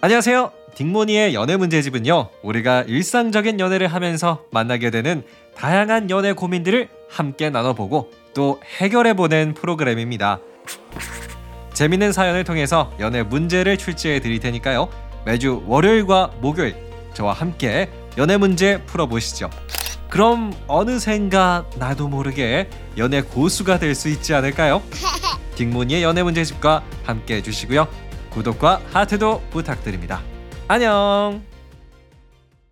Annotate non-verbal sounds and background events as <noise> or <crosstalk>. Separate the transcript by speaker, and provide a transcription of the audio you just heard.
Speaker 1: 안녕하세요. 딩모니의 연애 문제집은요. 우리가 일상적인 연애를 하면서 만나게 되는 다양한 연애 고민들을 함께 나눠보고 또 해결해보는 프로그램입니다. 재밌는 사연을 통해서 연애 문제를 출제해 드릴 테니까요. 매주 월요일과 목요일 저와 함께 연애 문제 풀어보시죠. 그럼 어느샌가 나도 모르게 연애 고수가 될 수 있지 않을까요? <laughs> 딩모니의 연애 문제집과 함께 해주시고요. 구독과 하트도 부탁드립니다. 안녕.